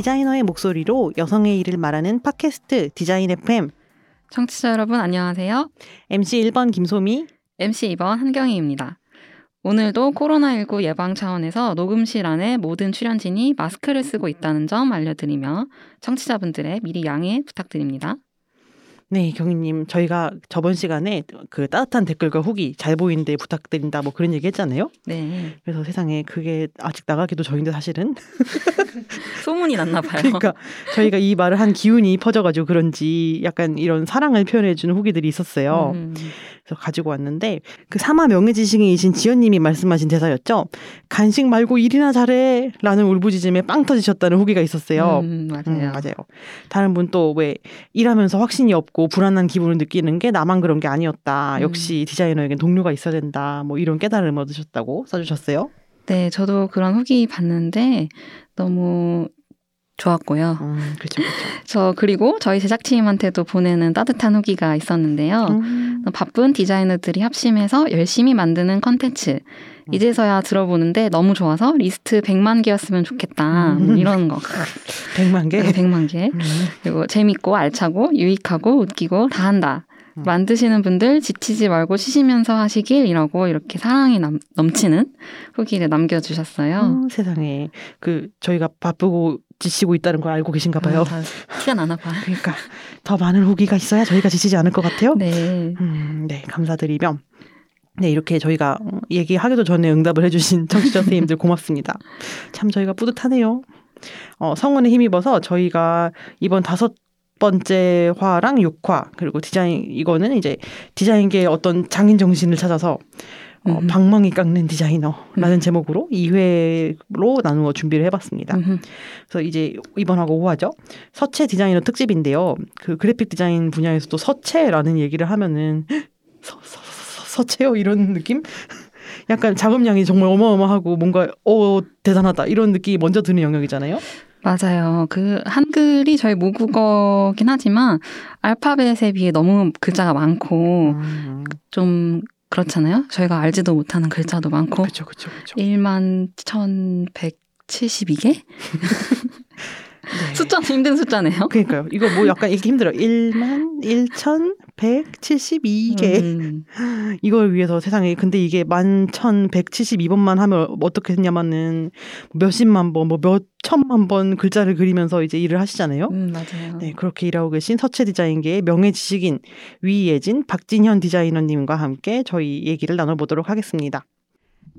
디자이너의 목소리로 여성의 일을 말하는 팟캐스트 디자인 FM 청취자 여러분 안녕하세요. MC 1번 김소미 MC 2번 한경희입니다. 오늘도 코로나19 예방 차원에서 녹음실 안에 모든 출연진이 마스크를 쓰고 있다는 점 알려드리며 청취자분들의 미리 양해 부탁드립니다. 네, 경희님, 저희가 저번 시간에 그 따뜻한 댓글과 후기 잘 보이는데 부탁드린다 뭐 그런 얘기 했잖아요. 네. 그래서 세상에 그게 아직 나가기도 전인데 사실은. 소문이 났나 봐요. 그러니까 저희가 이 말을 한 기운이 퍼져가지고 그런지 약간 이런 사랑을 표현해주는 후기들이 있었어요. 음. 가지고 왔는데 그 사마 명예지식인이신 지연님이 말씀하신 대사였죠. 간식 말고 일이나 잘해 라는 울부짖음에 빵 터지셨다는 후기가 있었어요. 음, 맞아요. 음, 맞아요. 다른 분 또 왜 일하면서 확신이 없고 불안한 기분을 느끼는 게 나만 그런 게 아니었다. 음. 역시 디자이너에겐 동료가 있어야 된다. 뭐 이런 깨달음을 얻으셨다고 써주셨어요. 네, 저도 그런 후기 봤는데 너무 좋았고요. 음, 그렇죠, 그렇죠. 저 그리고 저희 제작팀한테도 보내는 따뜻한 후기가 있었는데요. 음. 바쁜 디자이너들이 합심해서 열심히 만드는 컨텐츠. 음. 이제서야 들어보는데 너무 좋아서 리스트 100만 개였으면 좋겠다. 음. 이런 거. 100만 개? 네, 100만 개. 음. 그리고 재밌고 알차고 유익하고 웃기고 다 한다. 음. 만드시는 분들 지치지 말고 쉬시면서 하시길 이라고 이렇게 사랑이 남, 넘치는 후기를 남겨주셨어요. 어, 세상에 그 저희가 바쁘고 지치고 있다는 걸 알고 계신가 봐요. 아, 티가 나나 봐. 그러니까 더 많은 후기가 있어야 저희가 지치지 않을 것 같아요. 네. 음, 네, 감사드리며 네, 이렇게 저희가 얘기하기도 전에 응답을 해주신 청취자 선생님들 고맙습니다. 참 저희가 뿌듯하네요. 어, 성원에 힘입어서 저희가 이번 다섯 번째 화랑 6화 그리고 디자인 이거는 이제 디자인계의 어떤 장인 정신을 찾아서 어, 음. 방망이 깎는 디자이너라는 음. 제목으로 2회로 나누어 준비를 해봤습니다. 음. 그래서 이제 이번하고 5화죠. 서체 디자이너 특집인데요. 그 그래픽 디자인 분야에서도 서체라는 얘기를 하면은 서, 서, 서, 서체요 이런 느낌? 약간 작업량이 정말 어마어마하고 뭔가 어 대단하다 이런 느낌이 먼저 드는 영역이잖아요. 맞아요. 그 한글이 저희 모국어긴 하지만 알파벳에 비해 너무 글자가 많고 음. 좀 그렇잖아요. 저희가 알지도 못하는 글자도 많고. 그렇죠, 그렇죠, 그렇죠. 1만 1,172개? 네. 숫자는 힘든 숫자네요. 그러니까요. 이거 뭐 약간 읽기 힘들어. 1만 1,172개. 음. 이걸 위해서 세상에 근데 이게 11,172번만 하면 어떻게 했냐면은 몇십만 번, 뭐 몇천만 번 글자를 그리면서 이제 일을 하시잖아요. 음, 맞아요. 네, 그렇게 일하고 계신 서체 디자인계의 명예 지식인 위예진, 박진현 디자이너님과 함께 저희 얘기를 나눠보도록 하겠습니다.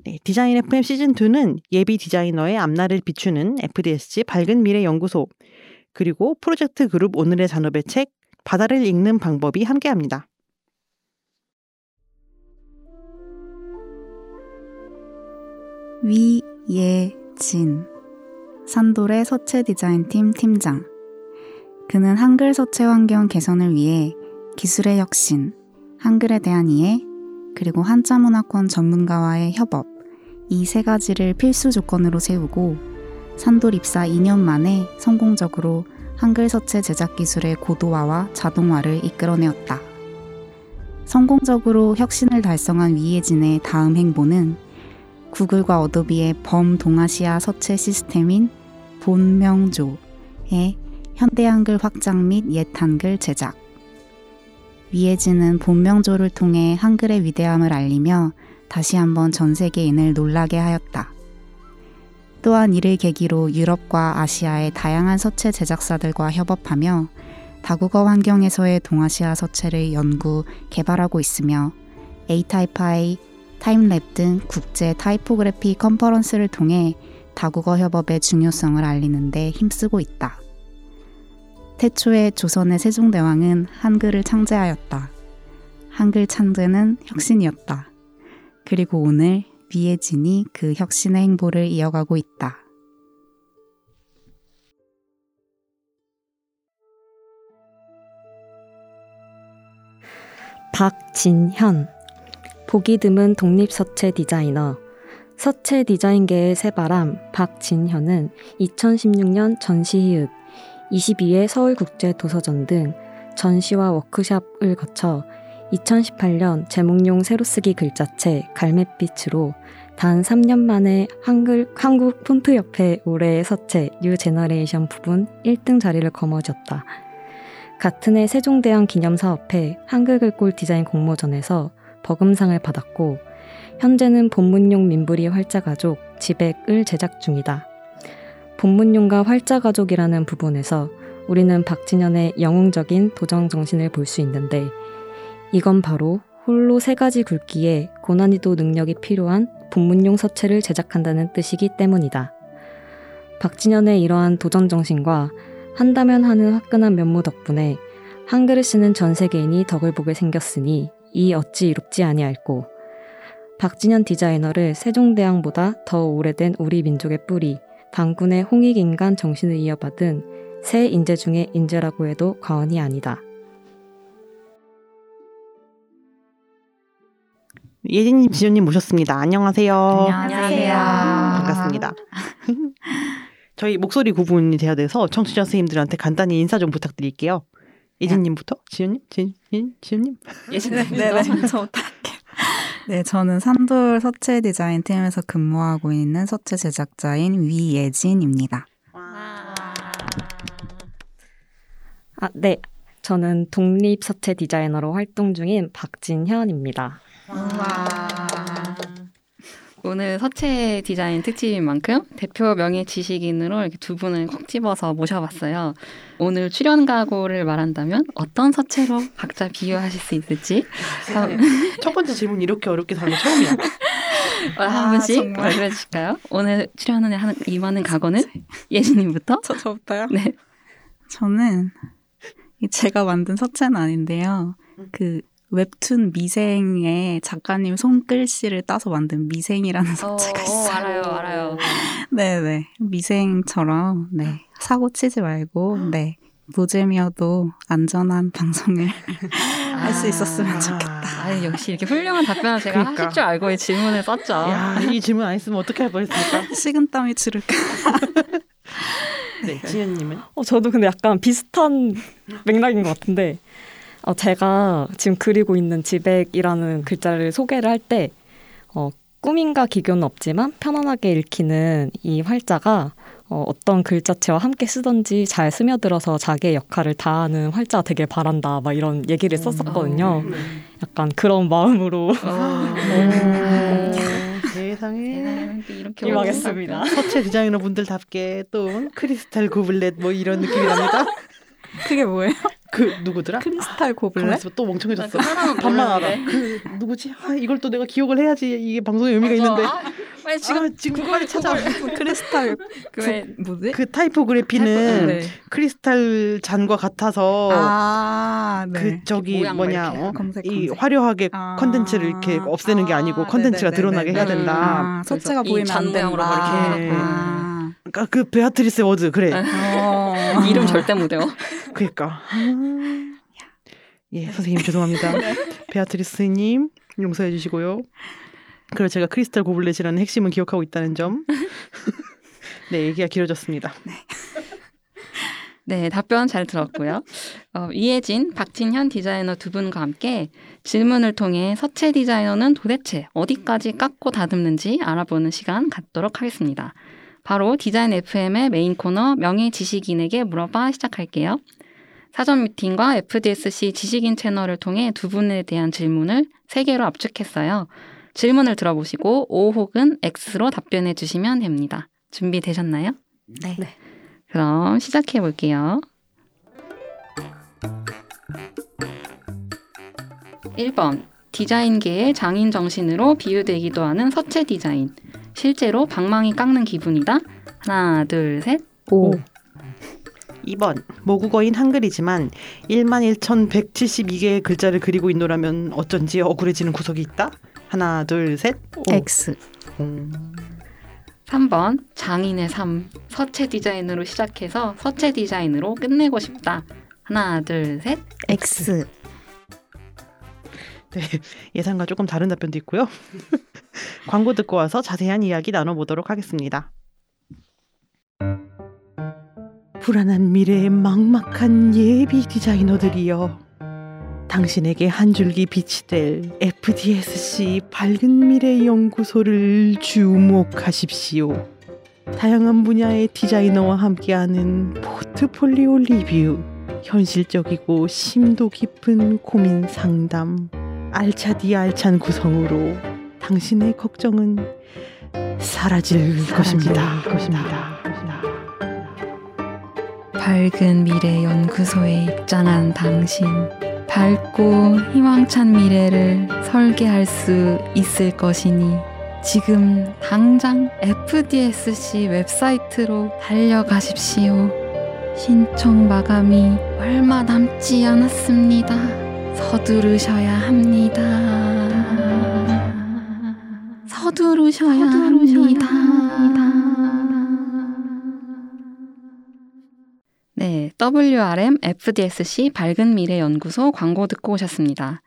네, 디자인 FM 시즌 2는 예비 디자이너의 앞날을 비추는 FDSG 밝은 미래 연구소 그리고 프로젝트 그룹 오늘의 산업의 책 바다를 읽는 방법이 함께합니다. 위예진 산돌의 서체 디자인팀 팀장 그는 한글 서체 환경 개선을 위해 기술의 혁신, 한글에 대한 이해, 그리고 한자 문화권 전문가와의 협업, 이 세 가지를 필수 조건으로 세우고 산돌 입사 2년 만에 성공적으로 한글 서체 제작 기술의 고도화와 자동화를 이끌어내었다. 성공적으로 혁신을 달성한 위예진의 다음 행보는 구글과 어도비의 범동아시아 서체 시스템인 본명조의 현대 한글 확장 및 옛 한글 제작. 위예진은 본명조를 통해 한글의 위대함을 알리며 다시 한번 전 세계인을 놀라게 하였다. 또한 이를 계기로 유럽과 아시아의 다양한 서체 제작사들과 협업하며 다국어 환경에서의 동아시아 서체를 연구, 개발하고 있으며 ATypI, Typelab 등 국제 타이포그래피 컨퍼런스를 통해 다국어 협업의 중요성을 알리는데 힘쓰고 있다. 태초에 조선의 세종대왕은 한글을 창제하였다. 한글 창제는 혁신이었다. 그리고 오늘 미혜진이 그 혁신의 행보를 이어가고 있다. 박진현 보기 드문 독립 서체 디자이너 서체 디자인계의 새바람 박진현은 2016년 전시 히읗 22회 서울국제도서전 등 전시와 워크샵을 거쳐 2018년 제목용 세로쓰기 글자체 갈매빛으로 단 3년 만에 한글, 한국 폰트협회 올해의 서체 New Generation 부분 1등 자리를 거머쥐었다. 같은 해 세종대왕 기념사업회 한글 글꼴 디자인 공모전에서 버금상을 받았고 현재는 본문용 민부리 활자가족 지백을 제작 중이다. 본문용과 활자가족이라는 부분에서 우리는 박진현의 영웅적인 도전 정신을 볼 수 있는데 이건 바로 홀로 세 가지 굵기에 고난이도 능력이 필요한 본문용 서체를 제작한다는 뜻이기 때문이다. 박진현의 이러한 도전 정신과 한다면 하는 화끈한 면모 덕분에 한글을 쓰는 전 세계인이 덕을 보게 생겼으니 이 어찌 이롭지 아니할꼬. 박진현 디자이너를 세종대왕보다 더 오래된 우리 민족의 뿌리, 당군의 홍익인간 정신을 이어받은 새 인재 중의 인재라고 해도 과언이 아니다. 예진님, 지현님 모셨습니다. 안녕하세요. 안녕하세요. 반갑습니다. 저희 목소리 구분이 돼야 돼서 청취자 선생님들한테 간단히 인사 좀 부탁드릴게요. 예진님부터? 지현님? 지, 지, 지현님? 예진님. 네, 네, 저부터 할게요. 네, 저는 산돌 서체 디자인 팀에서 근무하고 있는 서체 제작자인 위예진입니다. 아, 네. 저는 독립 서체 디자이너로 활동 중인 박진현입니다. 오늘 서체 디자인 특집인 만큼 대표 명예 지식인으로 이렇게 두 분을 콕 집어서 모셔봤어요. 오늘 출연 각오를 말한다면 어떤 서체로 각자 비유하실 수 있을지 한, 첫 번째 질문 이렇게 어렵게 하는 거 처음이야. 한 아, 분씩 정말. 말씀해 주실까요? 오늘 출연을 하는 임하는 각오는 예진님부터. 저, 저부터요? 네. 저는 이 제가 만든 서체는 아닌데요. 그 웹툰 미생의 작가님 손글씨를 따서 만든 미생이라는 서체가 어, 있어요. 알아요, 알아요. 네네. 미생처럼, 네. 사고 치지 말고, 네. 노잼이어도 안전한 방송을 할수 있었으면 좋겠다. 아, 역시 이렇게 훌륭한 답변을 제가 그러니까. 하실 줄 알고 이 질문을 썼죠. 야, 이 질문 안 했으면 어떻게 할 뻔했습니까? 식은땀이 지를까. 네, 지현님은? 어, 저도 근데 약간 비슷한 맥락인 것 같은데, 어, 제가 지금 그리고 있는 지백이라는 글자를 소개를 할 때, 어, 꾸민가 기교는 없지만 편안하게 읽히는 이 활자가 어, 어떤 글자체와 함께 쓰던지 잘 스며들어서 자기의 역할을 다하는 활자가 되길 바란다. 막 이런 얘기를 썼었거든요. 약간 그런 마음으로 어. 세상에. 세상에 이렇게 임하겠습니다. 서체 디자이너 분들답게 또 크리스탈 고블렛 뭐 이런 느낌이 납니다. 그게 뭐예요? 그 누구더라? Crystal Goblet? 가만있어 또 멍청해졌어. 그 반만 알아. 모르는데. 그 누구지? 아, 이걸 또 내가 기억을 해야지 이게 방송에 의미가 있는데. 아, 빨리 지금 아, 지금 빨리 찾아. 크리스탈 그 왜 뭐지? 그 타이포그래피는 네. 크리스탈 잔과 같아서 아, 네. 그 저기 뭐냐 어? 검색, 이 검색. 화려하게 아. 컨텐츠를 이렇게 없애는 게 아니고 아, 컨텐츠가 네네네네. 드러나게 해야 된다. 아, 서체가 이 보이면 안 된다. 막 이렇게. 아. 그러니까 그 베아트리스 워드 그래. 어. 이름 절대 못 외워. 그러니까. 예, 선생님 죄송합니다. 베아트리스님 용서해 주시고요. 그리고 제가 Crystal Goblet이라는 핵심은 기억하고 있다는 점. 네, 얘기가 길어졌습니다. 네, 답변 잘 들었고요. 어, 위예진, 박진현 디자이너 두 분과 함께 질문을 통해 서체 디자이너는 도대체 어디까지 깎고 다듬는지 알아보는 시간 갖도록 하겠습니다. 바로 디자인 FM의 메인 코너 명예 지식인에게 물어봐 시작할게요. 사전 미팅과 FDSC 지식인 채널을 통해 두 분에 대한 질문을 세 개로 압축했어요. 질문을 들어보시고 O 혹은 X로 답변해 주시면 됩니다. 준비되셨나요? 네. 그럼 시작해 볼게요. 1번. 디자인계의 장인 정신으로 비유되기도 하는 서체 디자인. 실제로 방망이 깎는 기분이다. 하나, 둘, 셋. 오. 2번 모국어인 한글이지만 11,172개의 글자를 그리고 있노라면 어쩐지 억울해지는 구석이 있다. 하나, 둘, 셋. 오. X. 음. 3번 장인의 삶 서체 디자인으로 시작해서 서체 디자인으로 끝내고 싶다. 하나, 둘, 셋. X. 네, 예상과 조금 다른 답변도 있고요. 광고 듣고 와서 자세한 이야기 나눠보도록 하겠습니다. 불안한 미래의 막막한 예비 디자이너들이여. 당신에게 한 줄기 빛이 될 FDSC 밝은 미래 연구소를 주목하십시오. 다양한 분야의 디자이너와 함께하는 포트폴리오 리뷰, 현실적이고 심도 깊은 고민 상담, 알차디 알찬 구성으로 당신의 걱정은 사라질, 것입니다. 것입니다. 밝은 미래 연구소에 입장한 당신. 밝고 희망찬 미래를 설계할 수 있을 것이니 지금 당장 FDSC 웹사이트로 달려가십시오. 신청 마감이 얼마 남지 않았습니다. 서두르셔야 합니다. 서두르셔야, 합니다. 네, WRM FDSC 밝은 미래 연구소 광고 듣고 오셨습니다.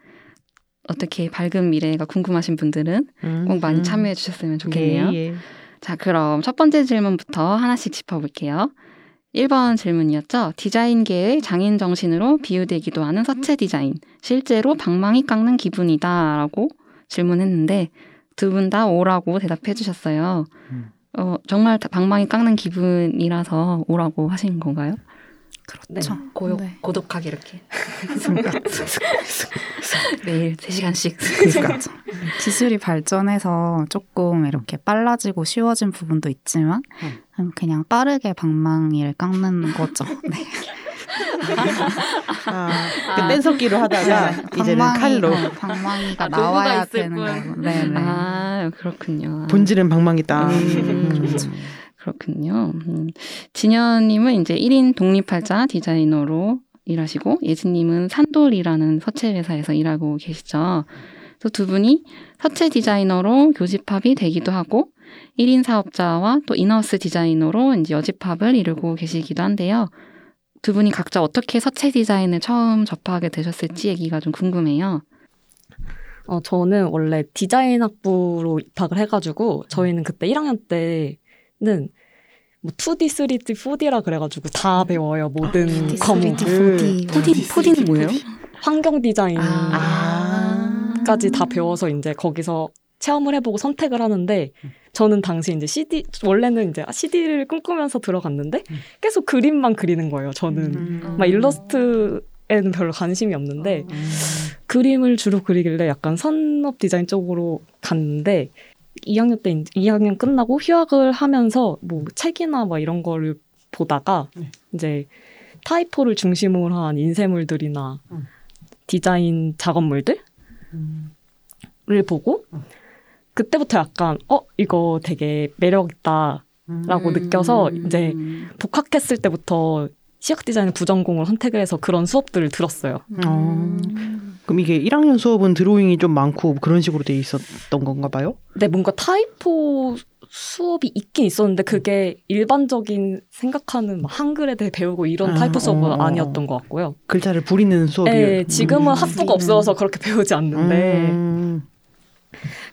어떻게 밝은 미래가 궁금하신 분들은 꼭 많이 참여해 주셨으면 좋겠네요. 예, 예. 자, 그럼 첫 번째 질문부터 하나씩 짚어볼게요. 1번 질문이었죠. 디자인계의 장인 정신으로 비유되기도 하는 서체 디자인. 실제로 방망이 깎는 기분이다. 라고 질문했는데 두 분 다 오라고 대답해 주셨어요. 음. 어, 정말 다 방망이 깎는 기분이라서 오라고 하신 건가요? 그렇죠. 고요, 네. 고독하게 이렇게. 매일 3시간씩. 그렇죠. 기술이 발전해서 조금 이렇게 빨라지고 쉬워진 부분도 있지만 음, 그냥 빠르게 방망이를 깎는 거죠. 네. 아, 그 뗀석기로 하다가 이제는 방망이, 칼로 어, 방망이가 아, 나와야 되는 뿐. 거고. 네네. 아, 그렇군요. 본질은 방망이다. 음, 그렇죠. 그렇군요. 음. 진현님은 이제 1인 독립활자 디자이너로 일하시고 예진님은 산돌이라는 서체 회사에서 일하고 계시죠. 또두 분이 서체 디자이너로 교집합이 되기도 하고 1인 사업자와 또 인하우스 디자이너로 이제 여집합을 이루고 계시기도 한데요. 두 분이 각자 어떻게 서체 디자인을 처음 접하게 되셨을지 얘기가 좀 궁금해요. 어, 저는 원래 디자인 학부로 입학을 해가지고 저희는 그때 1학년 때는 뭐 2D, 3D, 4D라 그래가지고 다 배워요 모든 2D, 3D, 과목을 4D. 푸딩, 푸딩은 뭐예요? 환경 디자인까지 아. 다 배워서 이제 거기서 체험을 해보고 선택을 하는데 저는 당시 이제 CD 원래는 이제 CD를 꿈꾸면서 들어갔는데 계속 그림만 그리는 거예요. 저는 음. 막 일러스트에는 별로 관심이 없는데 그림을 주로 그리길래 약간 산업 디자인 쪽으로 갔는데 2학년 때 2학년 끝나고 휴학을 하면서 뭐 책이나 막 이런 거를 보다가 네. 이제 타이포를 중심으로 한 인쇄물들이나 음. 디자인 작업물들을 음. 보고 음. 그때부터 약간 어 이거 되게 매력 있다라고 음. 느껴서 이제 복학했을 때부터 시각 디자인 부전공을 선택을 해서 그런 수업들을 들었어요. 어. 그럼 이게 1학년 수업은 드로잉이 좀 많고 그런 식으로 돼 있었던 건가 봐요? 근데 뭔가 typo 수업이 있긴 있었는데 그게 일반적인 생각하는 막 한글에 대해 배우고 이런 아, typo 수업은 어, 어. 아니었던 것 같고요. 글자를 부리는 수업이에요. 네, 지금은 학부가 없어서 그렇게 배우지 않는데 음.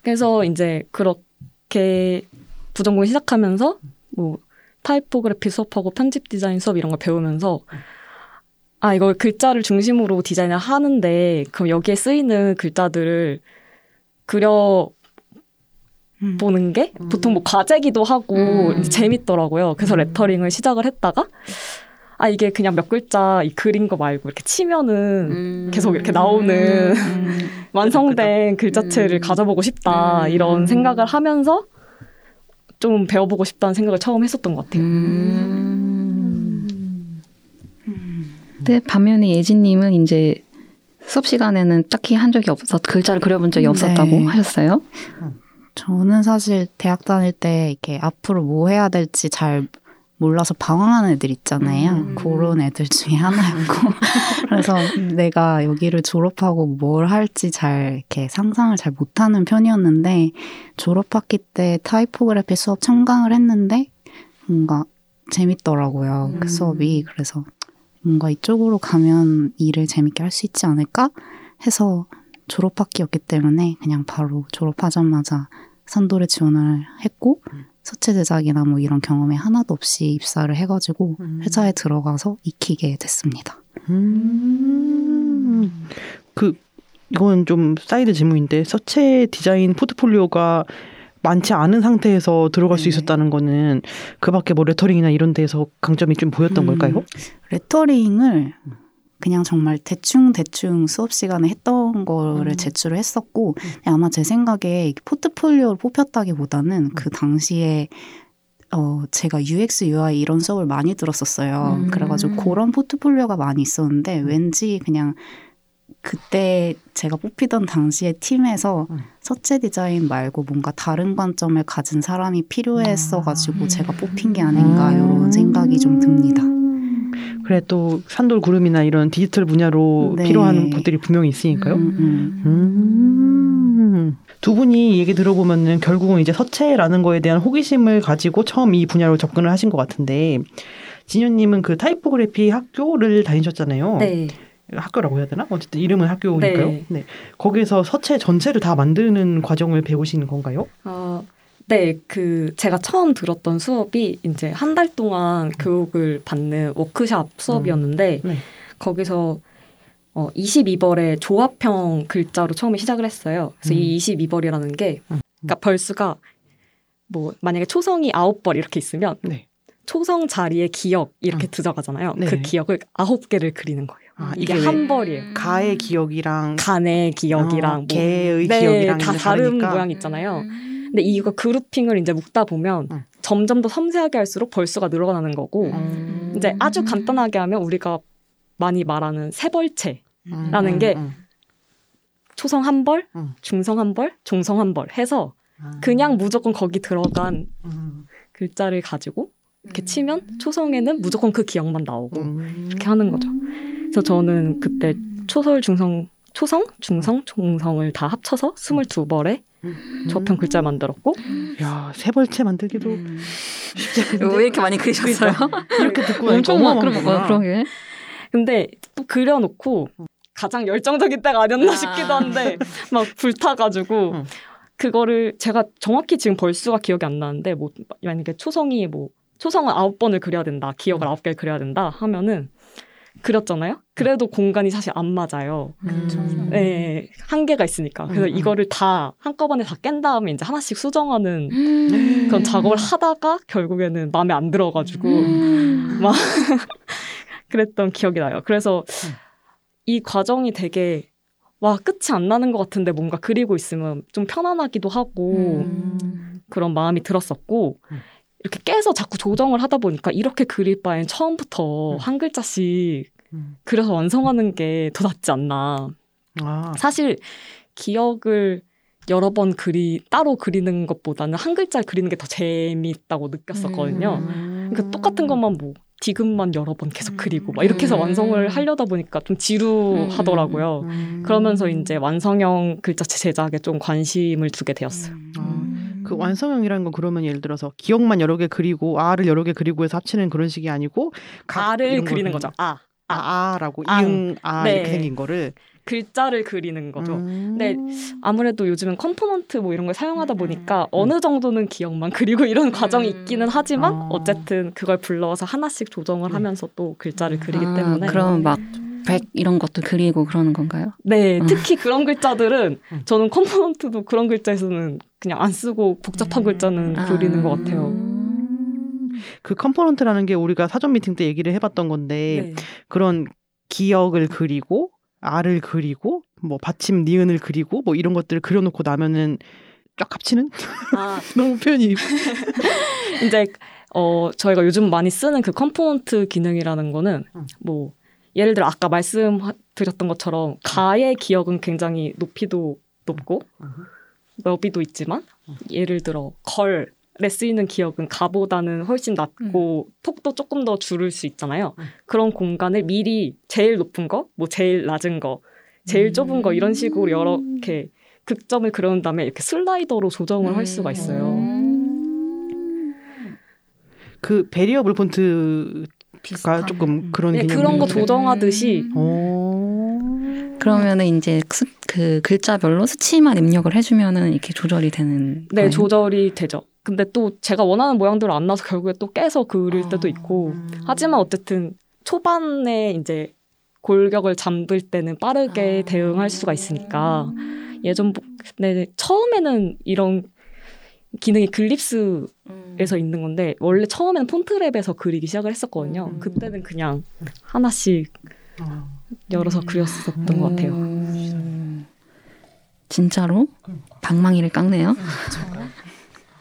그래서 이제 그렇게 부전공 시작하면서 뭐 타이포그래피 수업하고 편집 디자인 수업 이런 걸 배우면서 아 이거 글자를 중심으로 디자인을 하는데 그럼 여기에 쓰이는 글자들을 그려 음. 보는 게 보통 뭐 과제기도 하고 음. 재밌더라고요. 그래서 음. 레터링을 시작을 했다가 아 이게 그냥 몇 글자 이 그린 거 말고 이렇게 치면은 음. 계속 이렇게 나오는 음. 완성된 글자체를 음. 가져보고 싶다 음. 이런 생각을 하면서 좀 배워보고 싶다는 생각을 처음 했었던 것 같아요. 음. 근데 반면에 예진님은 이제 수업 시간에는 딱히 한 적이 없어 글자를 그려본 적이 네. 없었다고 하셨어요. 저는 사실 대학 다닐 때 이렇게 앞으로 뭐 해야 될지 잘 몰라서 방황하는 애들 있잖아요. 음. 그런 애들 중에 하나였고. 그래서 내가 여기를 졸업하고 뭘 할지 잘 이렇게 상상을 잘 못하는 편이었는데 졸업학기 때 타이포그래피 수업 참강을 했는데 뭔가 재밌더라고요. 그 음. 수업이. 그래서 뭔가 이쪽으로 가면 일을 재밌게 할 수 있지 않을까 해서 졸업학기였기 때문에 그냥 바로 졸업하자마자 선도를 지원을 했고 음. 서체 제작이나 뭐 이런 경험이 하나도 없이 입사를 해가지고 음. 회사에 들어가서 익히게 됐습니다. 음. 그 이건 좀 사이드 질문인데 서체 디자인 포트폴리오가 많지 않은 상태에서 들어갈 수 네. 있었다는 거는 그밖에 뭐 레터링이나 이런 데서 강점이 좀 보였던 음. 걸까요? 레터링을 그냥 정말 대충 대충 수업 시간에 했던 거를 음. 제출을 했었고 아마 제 생각에 포트폴리오를 뽑혔다기보다는 그 당시에 어 제가 UX UI 이런 수업을 많이 들었었어요. 음. 그래가지고 그런 포트폴리오가 많이 있었는데 왠지 그냥 그때 제가 뽑히던 당시에 팀에서 음. 서체 디자인 말고 뭔가 다른 관점을 가진 사람이 필요했어가지고 아. 제가 뽑힌 게 아닌가 음. 이런 생각이 좀 듭니다. 그래 또 산돌 구름이나 이런 디지털 분야로 네. 필요한 것들이 분명히 있으니까요. 음, 음. 음. 두 분이 얘기 들어보면은 결국은 이제 서체라는 거에 대한 호기심을 가지고 처음 이 분야로 접근을 하신 것 같은데 진현님은 그 타이포그래피 학교를 다니셨잖아요. 네. 학교라고 해야 되나? 어쨌든 이름은 학교니까요. 네. 네. 거기서 서체 전체를 다 만드는 과정을 배우시는 건가요? 어, 네, 그 제가 처음 들었던 수업이 이제 한 달 동안 교육을 받는 워크샵 수업이었는데 네. 거기서 어, 22벌의 조합형 글자로 처음에 시작을 했어요. 그래서 음. 이 22벌이라는 게 음. 그러니까 벌수가 뭐 만약에 초성이 아홉 벌 이렇게 있으면 네. 초성 자리에 기억 이렇게 음. 들어가잖아요. 네. 그 기억을 아홉 개를 그리는 거예요. 아, 이게 이게 왜한 벌이에요. 가의 기억이랑 간의 기억이랑 어, 뭐 개의 네, 기억이랑 다 다른 다르니까. 모양 있잖아요. 근데 이거 그룹핑을 이제 묶다 보면 음. 점점 더 섬세하게 할수록 벌수가 늘어나는 거고 음. 이제 아주 간단하게 하면 우리가 많이 말하는 세벌체라는 음, 게 음, 초성 한 벌, 음. 중성 한 벌, 종성 한 벌 해서 음. 그냥 무조건 거기 들어간 음. 글자를 가지고 이렇게 치면 초성에는 무조건 그 기억만 나오고 음. 이렇게 하는 거죠. 그래서 저는 그때 초설, 중성, 초성, 중성, 종성을 다 합쳐서 22벌의 음. 조합형 글자 만들었고 야, 세 벌체 만들기도 음. 쉽지 않은데. 왜 이렇게 많이 그리셨어요? 이렇게 듣고 엄청 막 그런. 거 그러게. 근데 또 그려놓고 가장 열정적인 때가 아니었나 싶기도 한데 막 불타가지고 응. 그거를 제가 정확히 지금 벌수가 기억이 안 나는데 뭐 만약에 초성이 뭐 초성은 아홉 번을 그려야 된다 기억을 아홉 개를 그려야 된다 하면은 그렸잖아요. 그래도 공간이 사실 안 맞아요. 음. 네, 한계가 있으니까. 그래서 음, 음. 이거를 다 한꺼번에 다 깬 다음에 이제 하나씩 수정하는 음. 그런 작업을 하다가 결국에는 마음에 안 들어가지고 음. 막 그랬던 기억이 나요. 그래서 음. 이 과정이 되게 와 끝이 안 나는 것 같은데 뭔가 그리고 있으면 좀 편안하기도 하고 음. 그런 마음이 들었었고 음. 이렇게 깨서 자꾸 조정을 하다 보니까 이렇게 그릴 바엔 처음부터 음. 한 글자씩 음. 그려서 완성하는 게 더 낫지 않나. 아, 사실 기억을 여러 번 그리 따로 그리는 것보다는 한 글자를 그리는 게 더 재미있다고 느꼈었거든요. 음. 그러니까 똑같은 것만 뭐 디귿만 여러 번 계속 그리고 막 이렇게 해서 음. 완성을 하려다 보니까 좀 지루하더라고요. 음. 그러면서 이제 완성형 글자체 제작에 좀 관심을 두게 되었어요. 아, 그 완성형이라는 건 그러면 예를 들어서 기역만 여러 개 그리고 아를 여러 개 그리고 해서 합치는 그런 식이 아니고 아를 이런 그리는 걸 거죠. 아, 아, 아라고 앙. 이응 아 네. 이렇게 생긴 거를 글자를 그리는 거죠. 음. 네. 아무래도 요즘은 component 뭐 이런 걸 사용하다 보니까 어느 정도는 기역만 그리고 이런 과정이 있기는 하지만 어. 어쨌든 그걸 불러서 하나씩 조정을 네. 하면서 또 글자를 그리기 아, 때문에 그럼 막 백 이런 것도 그리고 그러는 건가요? 네 음. 특히 그런 글자들은 음. 저는 component도 그런 글자에서는 그냥 안 쓰고 복잡한 글자는 그리는 것 같아요. 음. 그 component라는 게 우리가 사전 미팅 때 얘기를 해봤던 건데 네. 그런 기역을 그리고 아를 그리고 뭐 받침 니은을 그리고 뭐 이런 것들을 그려놓고 나면은 쫙 합치는 아 너무 표현이 이제 어 저희가 요즘 많이 쓰는 그 component 기능이라는 거는 음. 뭐 예를 들어 아까 말씀드렸던 것처럼 가의 기역은 굉장히 높이도 높고 음. 너비도 있지만 예를 들어 걸 쓰이는 기역은 가보다는 훨씬 낮고 음. 폭도 조금 더 줄일 수 있잖아요. 음. 그런 공간을 미리 제일 높은 거, 뭐 제일 낮은 거, 제일 좁은 거 이런 식으로 여러 이렇게 극점을 그려놓은 다음에 이렇게 slider로 조정을 할 수가 있어요. 음. 그 베리어블 폰트가 조금 그런 네, 그런 거 조정하듯이. 그러면은 이제 수, 그 글자별로 수치만 입력을 해주면은 이렇게 조절이 되는. 네, 거예요? 조절이 되죠. 근데 또 제가 원하는 모양대로 안 나서 결국에 또 깨서 그릴 때도 있고. 아. 하지만 어쨌든 초반에 이제 골격을 잠들 때는 빠르게 아. 대응할 수가 있으니까 예전 네, 처음에는 이런 기능이 글립스에서 음. 있는 건데 원래 처음에는 폰트랩에서 그리기 시작을 했었거든요. 음. 그때는 그냥 하나씩 어. 열어서 음. 그렸었던 것 같아요. 음. 진짜로 방망이를 깎네요.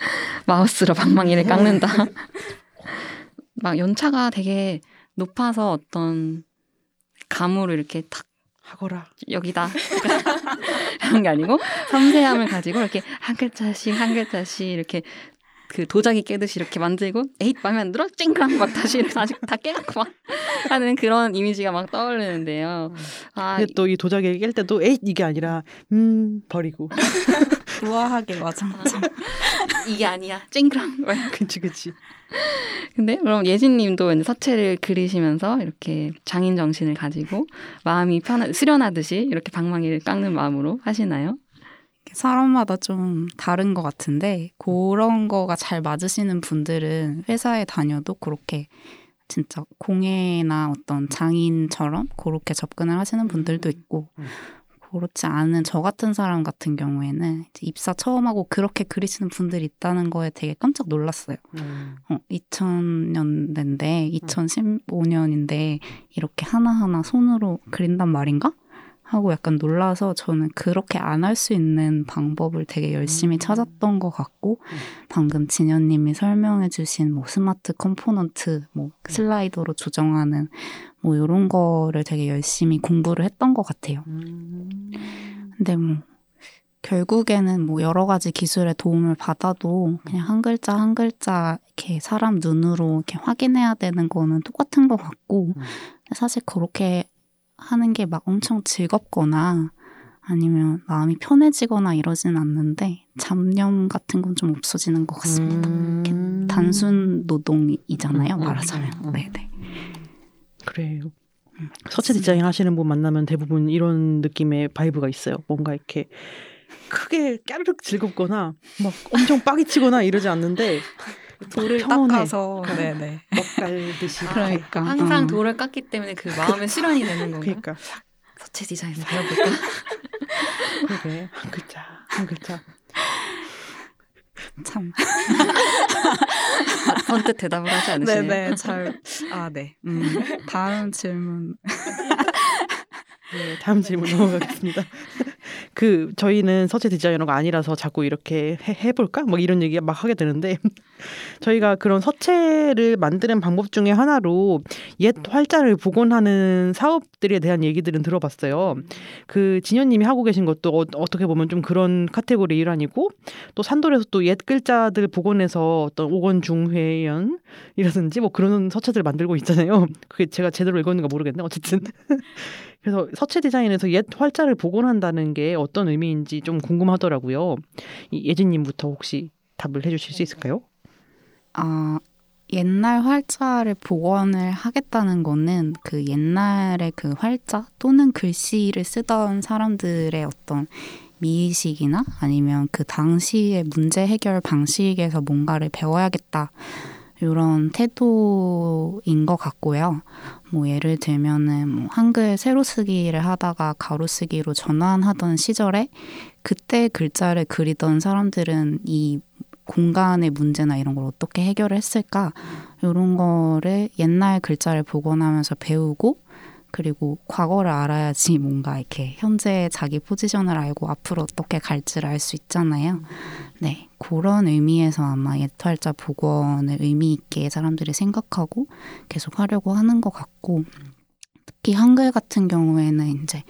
마우스로 방망이를 깎는다. 막 연차가 되게 높아서 어떤 감으로 이렇게 탁 하거라. 여기다. 이런 게 아니고 섬세함을 가지고 이렇게 한 글자씩 한 글자씩 이렇게 그 도자기 깨듯이 이렇게 만들고 에잇 마음에 안 들어? 찡그랑 막 다시 다시 다 깨갖고 막 하는 그런 이미지가 막 떠오르는데요. 아, 근데 또 이 도자기 깰 때도 에잇 이게 아니라 음 버리고 우아하게 맞아 맞아 이게 아니야 찡그랑 그치 그치. 근데 그럼 예진님도 이제 서체를 그리시면서 이렇게 장인 정신을 가지고 마음이 편하 수련하듯이 이렇게 방망이를 깎는 마음으로 하시나요? 사람마다 좀 다른 것 같은데 그런 거가 잘 맞으시는 분들은 회사에 다녀도 그렇게 진짜 공예나 어떤 장인처럼 그렇게 접근을 하시는 분들도 있고 음. 그렇지 않은 저 같은 사람 같은 경우에는 입사 처음 하고 그렇게 그리시는 분들이 있다는 거에 되게 깜짝 놀랐어요. 음. 어, 2000년대인데 2015년인데 이렇게 하나하나 손으로 그린단 말인가? 하고 약간 놀라서 저는 그렇게 안 할 수 있는 방법을 되게 열심히 음. 찾았던 것 같고 음. 방금 진현님이 설명해주신 뭐 smart component 뭐 음. slider로 조정하는 뭐 이런 거를 되게 열심히 공부를 했던 것 같아요. 근데 뭐 결국에는 뭐 여러 가지 기술의 도움을 받아도 그냥 한 글자 한 글자 이렇게 사람 눈으로 이렇게 확인해야 되는 거는 똑같은 것 같고 사실 그렇게 하는 게 막 엄청 즐겁거나 아니면 마음이 편해지거나 이러진 않는데 잡념 같은 건 좀 없어지는 것 같습니다. 음... 단순 노동이잖아요, 음, 음 말하자면. 음, 음, 네네. 그래요. 서체 디자인 하시는 분 만나면 대부분 이런 느낌의 vibe가 있어요. 뭔가 이렇게 크게 까르륵 즐겁거나 막 엄청 빡이 치거나 이러지 않는데 돌을 닦아서 네네 먹갈듯이 그러니까 항상 어. 돌을 깎기 때문에 그 마음의 수련이 되는 건가? 그러니까 서체 디자인을 배워볼까? 그러게 한 글자 한 글자 참 선뜻 대답을 하지 않으시네요. 네네 잘 아 네. 음, 다음 질문. 네, 다음 질문 넘어가겠습니다. 그 저희는 서체 디자이너가 아니라서 자꾸 이렇게 해, 볼까뭐 이런 얘기 막 하게 되는데 저희가 그런 서체를 만드는 방법 중에 하나로 옛 활자를 복원하는 사업들에 대한 얘기들은 들어봤어요. 그 진현님이 하고 계신 것도 어, 떻게 보면 좀 그런 카테고리 일환이고 또 산돌에서 또 옛 글자들 복원해서 어떤 오건 중회연 이라든지 뭐 그런 서체들 만들고 있잖아요. 그게 제가 제대로 읽었는가 모르겠네. 어쨌든 그래서 서체 디자인에서 옛 활자를 복원한다는 게 어떤 의미인지 좀 궁금하더라고요. 예진님부터 혹시 답을 해주실 수 있을까요? 아 옛날 활자를 복원을 하겠다는 거는 그 옛날의 그 활자 또는 글씨를 쓰던 사람들의 어떤 미의식이나 아니면 그 당시의 문제 해결 방식에서 뭔가를 배워야겠다. 이런 태도인 것 같고요. 뭐 예를 들면은 뭐 한글 세로 쓰기를 하다가 가로 쓰기로 전환하던 시절에 그때 글자를 그리던 사람들은 이 공간의 문제나 이런 걸 어떻게 해결을 했을까? 이런 거를 옛날 글자를 복원하면서 배우고 그리고 과거를 알아야지 뭔가 이렇게 현재 자기 포지션을 알고 앞으로 어떻게 갈지를 알 수 있잖아요. 네, 그런 의미에서 아마 옛활자 복원을 의미 있게 사람들이 생각하고 계속 하려고 하는 것 같고 특히 한글 같은 경우에는 이제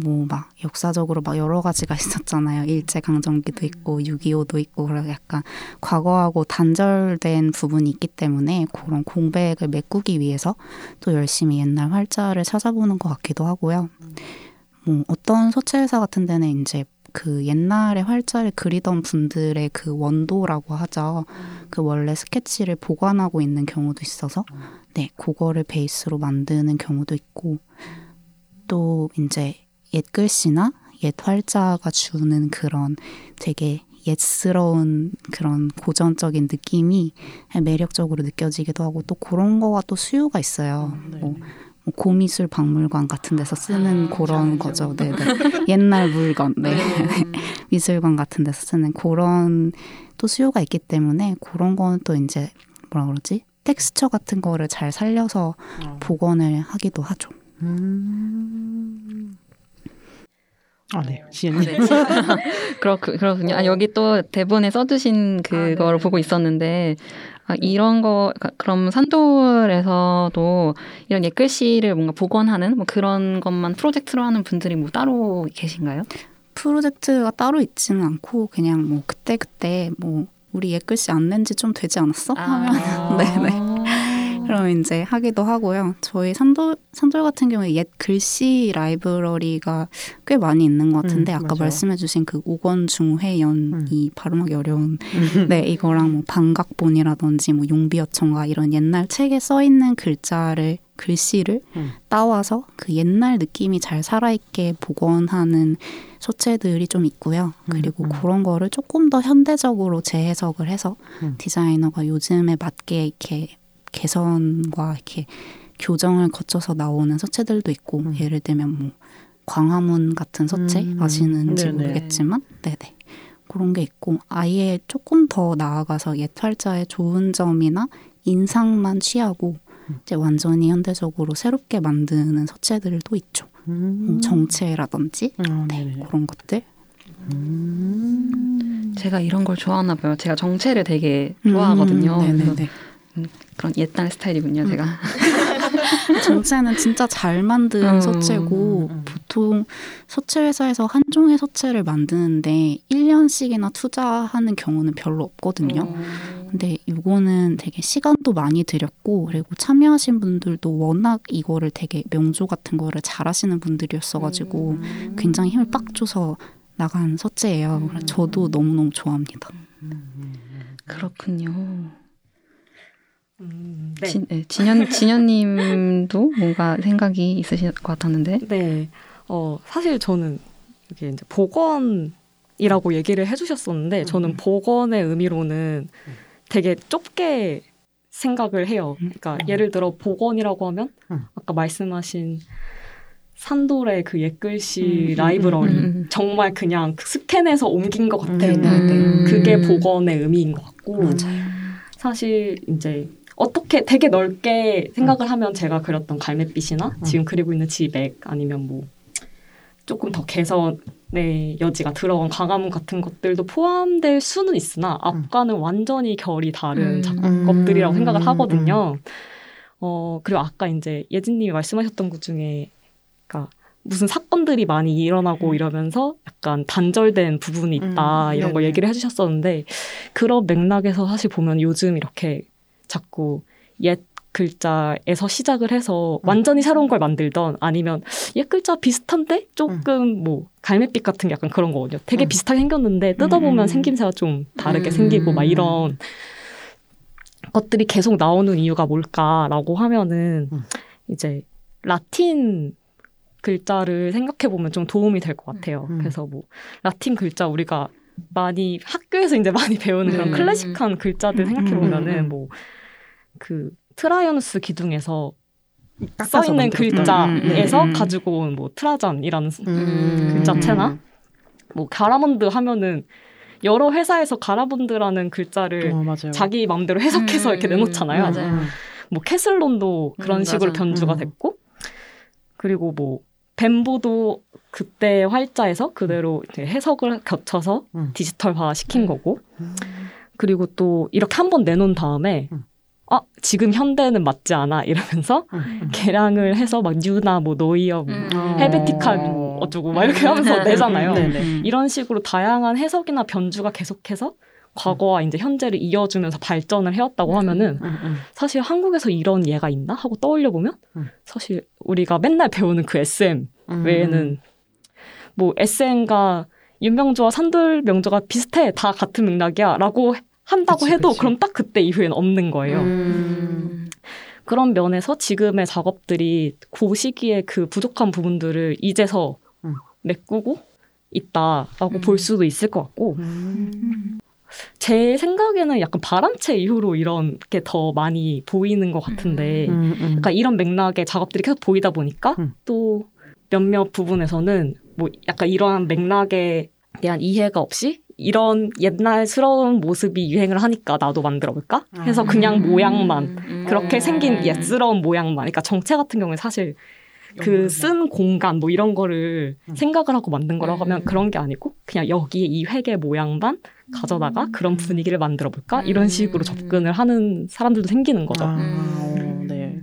뭐 막 역사적으로 막 여러 가지가 있었잖아요. 일제 강점기도 있고 6.25도 있고 그래서 약간 과거하고 단절된 부분이 있기 때문에 그런 공백을 메꾸기 위해서 또 열심히 옛날 활자를 찾아보는 것 같기도 하고요. 뭐 어떤 소체회사 같은 데는 이제 그 옛날에 활자를 그리던 분들의 그 원도라고 하죠. 그 원래 스케치를 보관하고 있는 경우도 있어서 네, 그거를 베이스로 만드는 경우도 있고 또 이제 옛 글씨나 옛 활자가 주는 그런 되게 옛스러운 그런 고전적인 느낌이 매력적으로 느껴지기도 하고 또 그런 거가 또 수요가 있어요. 네. 뭐, 뭐 고미술 박물관 같은 데서 쓰는 그런 거죠. 네, 네. 옛날 물건, 네. 미술관 같은 데서 쓰는 그런 또 수요가 있기 때문에 그런 거는 또 이제 뭐라 그러지? 텍스처 같은 거를 잘 살려서 어. 복원을 하기도 하죠. 음. 아, 네. 지연님. 네. 그렇, 그렇군요. 아, 여기 또 대본에 써두신 그거를 보고 있었는데, 아, 이런 거, 그러니까 그럼 산돌에서도 이런 옛글씨를 뭔가 복원하는 뭐 그런 것만 프로젝트로 하는 분들이 뭐 따로 계신가요? 프로젝트가 따로 있지는 않고 그냥 뭐 그때 그때 뭐 우리 옛글씨 안 낸 지 좀 되지 않았어? 하면 네네. 그럼 이제 하기도 하고요. 저희 산돌 산돌 같은 경우에 옛 글씨 라이브러리가 꽤 많이 있는 것 같은데 음, 아까 맞아요. 말씀해주신 그 오건 중회연 음. 이 발음하기 어려운 네 이거랑 뭐 반각본이라든지 뭐 용비어천가 이런 옛날 책에 써 있는 글자를 글씨를 음. 따와서 그 옛날 느낌이 잘 살아있게 복원하는 소체들이 좀 있고요. 그리고 음. 그런 거를 조금 더 현대적으로 재해석을 해서 음. 디자이너가 요즘에 맞게 이렇게 개선과 이렇게 교정을 거쳐서 나오는 서체들도 있고 음. 예를 들면 뭐 광화문 같은 서체 음. 아시는지 네네. 모르겠지만 네네 그런 게 있고 아예 조금 더 나아가서 옛 활자의 좋은 점이나 인상만 취하고 음. 이제 완전히 현대적으로 새롭게 만드는 서체들도 있죠. 음. 뭐 정체라든지 아, 네. 그런 것들. 음. 제가 이런 걸 좋아하나 봐요. 제가 정체를 되게 좋아하거든요. 음, 그래서 네네네. 그런 옛날 스타일이군요, 제가. 정체는 진짜 잘 만든 음, 서체고 음, 음. 보통 서체 회사에서 한 종의 서체를 만드는데 1년씩이나 투자하는 경우는 별로 없거든요. 음. 근데 이거는 되게 시간도 많이 들였고 그리고 참여하신 분들도 워낙 이거를 되게 명조 같은 거를 잘하시는 분들이었어가지고 음. 굉장히 힘을 빡 줘서 나간 서체예요. 저도 너무너무 좋아합니다. 그렇군요. 음, 네. 진, 네, 진현, 진현님도 뭔가 생각이 있으실 것 같았는데. 네. 어, 사실 저는 이게 이제 복원이라고 얘기를 해주셨었는데 저는 복원의 의미로는 되게 좁게 생각을 해요. 그러니까 예를 들어 복원이라고 하면 음. 아까 말씀하신 산돌의 그 옛글씨 음, 라이브러리 음, 음. 정말 그냥 그 스캔해서 옮긴 것 네. 음. 그게 복원의 의미인 것 같고 맞아요. 사실 이제 어떻게 되게 넓게 생각을 하면 제가 그렸던 갈매빛이나 지금 그리고 있는 지맥 아니면 뭐 조금 더 개선의 여지가 들어간 광화문 같은 것들도 포함될 수는 있으나 앞과는 완전히 결이 다른 음. 작업들이라고 음. 생각을 하거든요. 어 그리고 아까 이제 예진님이 말씀하셨던 것 중에 그러니까 무슨 사건들이 많이 일어나고 이러면서 약간 단절된 부분이 있다 음, 이런 거 네네. 얘기를 해주셨었는데 그런 맥락에서 사실 보면 요즘 이렇게 자꾸 옛 글자에서 시작을 해서 음. 완전히 새로운 걸 만들던 아니면 옛 글자 비슷한데 조금 뭐 갈매빛 같은 게 약간 그런 거거든요. 되게 음. 비슷하게 생겼는데 뜯어보면 음. 생김새가 좀 다르게 음. 생기고 막 이런 것들이 계속 나오는 이유가 뭘까라고 하면은 음. 이제 라틴 글자를 생각해 보면 좀 도움이 될 것 같아요. 음. 그래서 뭐 라틴 글자 우리가 많이 학교에서 이제 많이 배우는 그런 음. 클래식한 글자들 생각해 음. 보면은 뭐 그 Trajan's 기둥에서 써 있는. 글자에서 음, 음, 음. 가지고 온 뭐 Trajan이라는 음. 글자체나 뭐 Garamond 하면은 여러 회사에서 Garamond라는 글자를 어. 자기 마음대로 해석해서 음, 이렇게 내놓잖아요. 음, 맞아요. 뭐 Caslon도 그런 음, 식으로 맞아. 변주가 음. 됐고 그리고 뭐 Bembo도 그때 활자에서 그대로 이제 해석을 거쳐서 음. 디지털화 시킨 음. 거고 음. 그리고 또 이렇게 한번 내놓은 다음에 음. 아 지금 현대는 맞지 않아 이러면서 음. 개량을 해서 막 New나 뭐 Neue 뭐 음. 어. Helvetica 어쩌고 막 이렇게 하면서 내잖아요. 음. 이런 식으로 다양한 해석이나 변주가 계속해서 과거와 이제 현재를 이어주면서 발전을 해왔다고 하면은 음, 음. 사실 한국에서 이런 예가 있나 하고 떠올려 보면 음. 사실 우리가 맨날 배우는 그 SM 음. 외에는 뭐 SM과 윤명조와 산돌 명조가 비슷해 다 같은 맥락이야라고 한다고 그치, 해도 그치. 그럼 딱 그때 이후에는 없는 거예요. 음. 그런 면에서 지금의 작업들이 그 시기에 그 부족한 부분들을 이제서 음. 메꾸고 있다라고 음. 볼 수도 있을 것 같고 음. 제 생각에는 약간 바람체 이후로 이런 게 더 많이 보이는 것 같은데 음, 음. 약간 이런 맥락의 작업들이 계속 보이다 보니까 음. 또 몇몇 부분에서는 뭐 약간 이러한 맥락에 대한 이해가 없이 이런 옛날스러운 모습이 유행을 하니까 나도 만들어 볼까 해서 그냥 음. 모양만 음. 그렇게 음. 생긴 옛스러운 모양만 그러니까 정체 같은 경우에 사실 그 쓴 공간 뭐 이런 거를 음. 생각을 하고 만든 거라고 하면 음. 그런 게 아니고 그냥 여기에 이 획의 모양만 가져다가 그런 분위기를 만들어 볼까 이런 식으로 음. 접근을 하는 사람들도 생기는 거죠. 아, 음. 어, 네.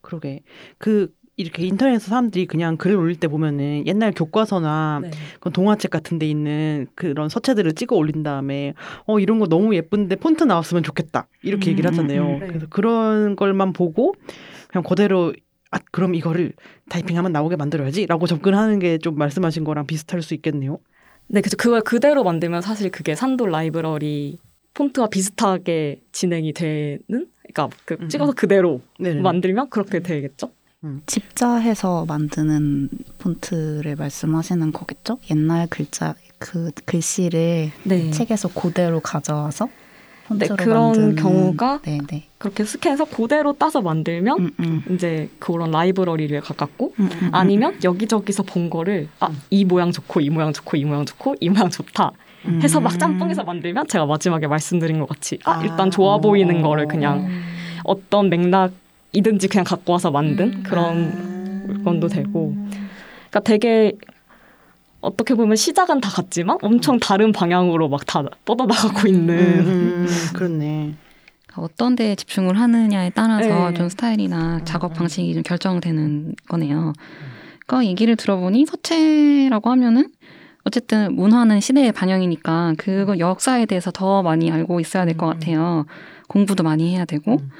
그러게. 그 이렇게 인터넷에서 사람들이 그냥 글을 올릴 때 보면은 옛날 교과서나 네. 동화책 같은 데 있는 그런 서체들을 찍어 올린 다음에 어 이런 거 너무 예쁜데 폰트 나왔으면 좋겠다. 이렇게 음, 얘기를 하잖아요. 음, 네. 그래서 그런 걸만 보고 그냥 그대로 아 그럼 이거를 타이핑하면 나오게 만들어야지라고 접근하는 게 좀 말씀하신 거랑 비슷할 수 있겠네요. 네, 그래서 그걸 그대로 만들면 사실 그게 산돌 라이브러리 폰트와 비슷하게 진행이 되는, 그러니까 그 음, 찍어서 그대로 네. 만들면 그렇게 되겠죠. 집자해서 만드는 폰트를 말씀하시는 거겠죠? 옛날 글자 그 글씨를 네. 책에서 그대로 가져와서 폰트로 그런 만드는 경우가 네네 그렇게 스캔해서 그대로 따서 만들면 음, 음. 이제 그런 라이브러리에 가깝고 음, 음, 아니면 여기저기서 본 거를 아, 이 모양 좋고 이 모양 좋고 이 모양 좋고 이 모양 좋다 음. 해서 막 짬뽕해서 만들면 제가 마지막에 말씀드린 것 같이 아, 아, 일단 좋아 어. 보이는 거를 그냥 어떤 맥락 이든지 그냥 갖고 와서 만든 음. 그런 물건도 되고 그러니까 되게 어떻게 보면 시작은 다 같지만 엄청 다른 방향으로 막 다 뻗어나가고 있는 음, 그렇네. 어떤 데에 집중을 하느냐에 따라서 네. 좀 스타일이나 작업 음. 방식이 좀 결정되는 거네요. 그러니까 얘기를 들어보니 서체라고 하면은 어쨌든 문화는 시대의 반영이니까 그거 역사에 대해서 더 많이 알고 있어야 될것 음. 같아요. 공부도 많이 해야 되고 음.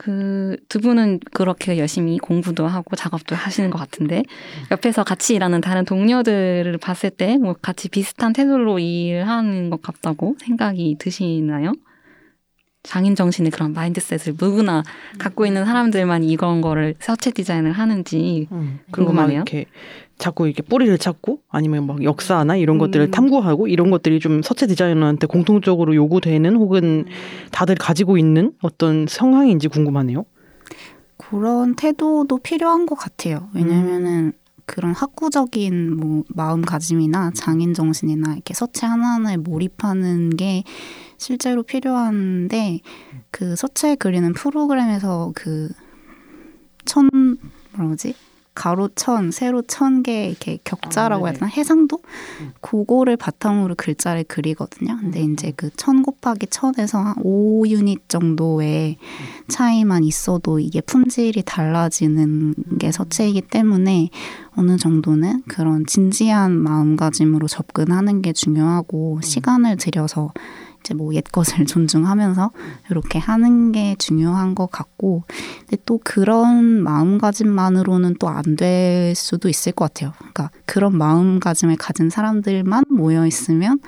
그 두 분은 그렇게 열심히 공부도 하고 작업도 하시는 것 같은데 옆에서 같이 일하는 다른 동료들을 봤을 때 뭐 같이 비슷한 태도로 일하는 것 같다고 생각이 드시나요? 장인 정신의 그런 mindset을 누구나 갖고 있는 사람들만 이런 거를 서체 디자인을 하는지 음, 궁금하네요. 이렇게 자꾸 이렇게 뿌리를 찾고 아니면 막 역사나 이런 것들을 음. 탐구하고 이런 것들이 좀 서체 디자이너한테 공통적으로 요구되는 혹은 다들 가지고 있는 어떤 성향인지 궁금하네요. 그런 태도도 필요한 것 같아요. 왜냐면은 그런 학구적인 뭐 마음가짐이나 장인 정신이나 이렇게 서체 하나하나에 몰입하는 게 실제로 필요한데 그 서체 그리는 프로그램에서 그 천 뭐라 그러지? 가로 천, 세로 천 개 이렇게 격자라고 아, 해야 네네. 되나? 해상도? 음. 그거를 바탕으로 글자를 그리거든요. 근데 음. 이제 그 천 곱하기 천에서 한 5유닛 정도의 차이만 있어도 이게 품질이 달라지는 게 서체이기 때문에 어느 정도는 그런 진지한 마음가짐으로 접근하는 게 중요하고 시간을 들여서 이제 뭐 옛 것을 존중하면서 이렇게 하는 게 중요한 것 같고 근데 또 그런 마음가짐만으로는 또 안 될 수도 있을 것 같아요. 그러니까 그런 마음가짐을 가진 사람들만 모여 있으면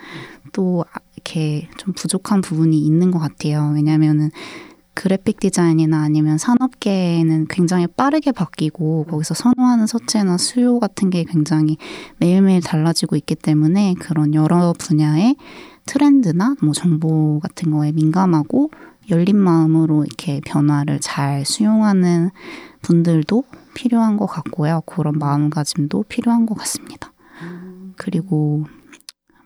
또 아- 이렇게 좀 부족한 부분이 있는 것 같아요. 왜냐하면은 그래픽 디자인이나 아니면 산업계는 굉장히 빠르게 바뀌고 거기서 선호하는 서체나 수요 같은 게 굉장히 매일매일 달라지고 있기 때문에 그런 여러 분야의 트렌드나 뭐 정보 같은 거에 민감하고 열린 마음으로 이렇게 변화를 잘 수용하는 분들도 필요한 것 같고요. 그런 마음가짐도 필요한 것 같습니다. 그리고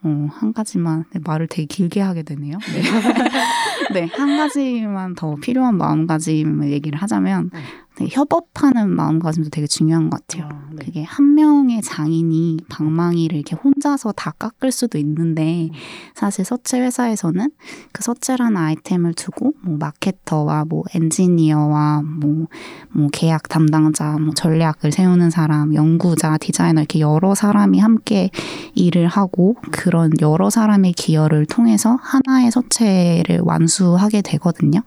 어, 한 가지만 네, 말을 되게 길게 하게 되네요. 네. 네, 한 가지만 더 필요한 마음가짐을 얘기를 하자면 되게 협업하는 마음가짐도 되게 중요한 것 같아요. 아, 네. 그게 한 명의 장인이 방망이를 이렇게 혼자서 다 깎을 수도 있는데 사실 서체 회사에서는 그 서체라는 아이템을 두고 뭐 마케터와 뭐 엔지니어와 뭐, 뭐 계약 담당자, 뭐 전략을 세우는 사람, 연구자, 디자이너 이렇게 여러 사람이 함께 일을 하고 그런 여러 사람의 기여를 통해서 하나의 서체를 완수하게 되거든요.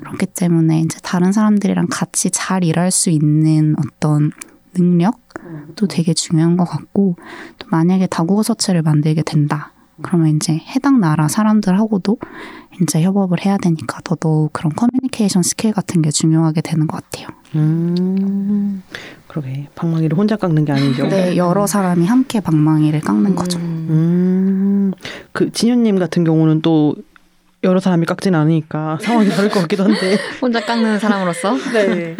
그렇기 때문에 이제 다른 사람들이랑 같이 잘 일할 수 있는 어떤 능력도 되게 중요한 것 같고 또 만약에 다국어 서체를 만들게 된다. 그러면 이제 해당 나라 사람들하고도 이제 협업을 해야 되니까 더더욱 그런 커뮤니케이션 스킬 같은 게 중요하게 되는 것 같아요. 음, 그러게 방망이를 혼자 깎는 게 아니죠. 네, 여러 사람이 함께 방망이를 깎는 거죠. 음, 그 진현님 같은 경우는 또 여러 사람이 깎진 않으니까 상황이 다를 것 같기도 한데. 혼자 깎는 사람으로서 네.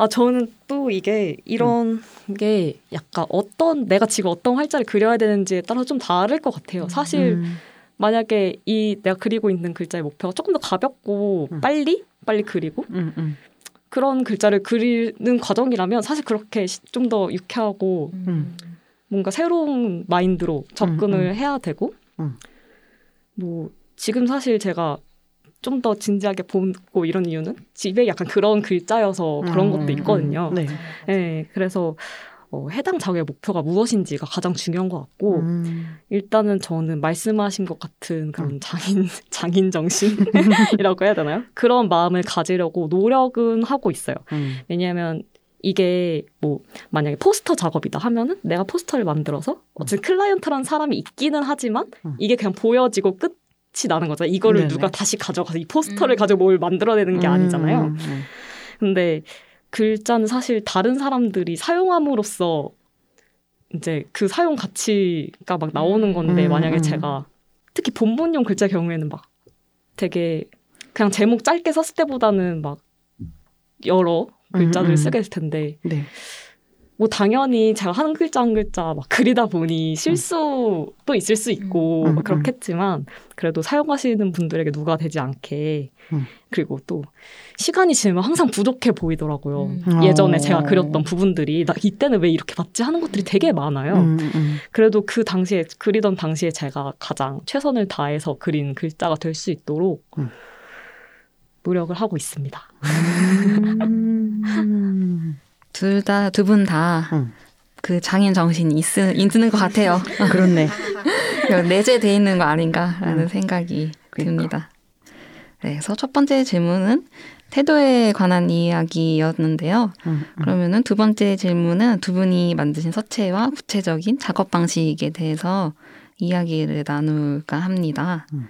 아 저는 또 이게 이런 게 약간 어떤 내가 지금 어떤 활자를 그려야 되는지에 따라 좀 다를 것 같아요. 사실 음, 만약에 이 내가 그리고 있는 글자의 목표가 조금 더 가볍고 음. 빨리 빨리 그리고 음, 음, 그런 글자를 그리는 과정이라면 사실 그렇게 좀 더 유쾌하고 음. 뭔가 새로운 마인드로 접근을 음. 해야 되고 음. 뭐 지금 사실 제가 좀 더 진지하게 보고 이런 이유는 집에 약간 그런 글자여서 그런 음, 것도 있거든요. 네. 네, 그래서 어, 해당 작업의 목표가 무엇인지가 가장 중요한 것 같고 음, 일단은 저는 말씀하신 것 같은 그런 장인 장인 정신이라고 해야 되나요? 그런 마음을 가지려고 노력은 하고 있어요. 음, 왜냐하면 이게 뭐 만약에 포스터 작업이다 하면은 내가 포스터를 만들어서 어쨌든 클라이언트라는 사람이 있기는 하지만 음. 이게 그냥 보여지고 끝 이 나는 거죠. 이거를 네네. 누가 다시 가져가서 이 포스터를 음. 가지고 뭘 만들어내는 게 음, 아니잖아요. 음, 음. 근데 글자는 사실 다른 사람들이 사용함으로써 이제 그 사용 가치가 막 나오는 건데 음, 만약에 음. 제가 특히 본문용 글자 경우에는 막 되게 그냥 제목 짧게 썼을 때보다는 막 여러 음. 쓰게 될 텐데 네. 뭐 당연히 제가 한 글자 한 글자 막 그리다 보니 실수도 있을 수 있고 음, 막 음. 그렇겠지만 그래도 사용하시는 분들에게 누가 되지 않게 음. 그리고 또 시간이 지나면 항상 부족해 보이더라고요. 음. 예전에 어. 제가 그렸던 부분들이 나 이때는 왜 이렇게 봤지 하는 것들이 되게 많아요. 음, 음. 그래도 그 당시에 그리던 당시에 제가 가장 최선을 다해서 그린 글자가 될 수 있도록 음. 노력을 하고 있습니다. 음. 둘다 두 분다그 음. 장인 정신이 있, 있는 것 같아요. 그렇네. 내재돼 있는 거 아닌가라는 음. 생각이 그러니까. 듭니다. 네, 그래서 첫 번째 질문은 태도에 관한 이야기였는데요. 음, 음. 그러면은 두 번째 질문은 두 분이 만드신 서체와 구체적인 작업 방식에 대해서 이야기를 나눌까 합니다. 음.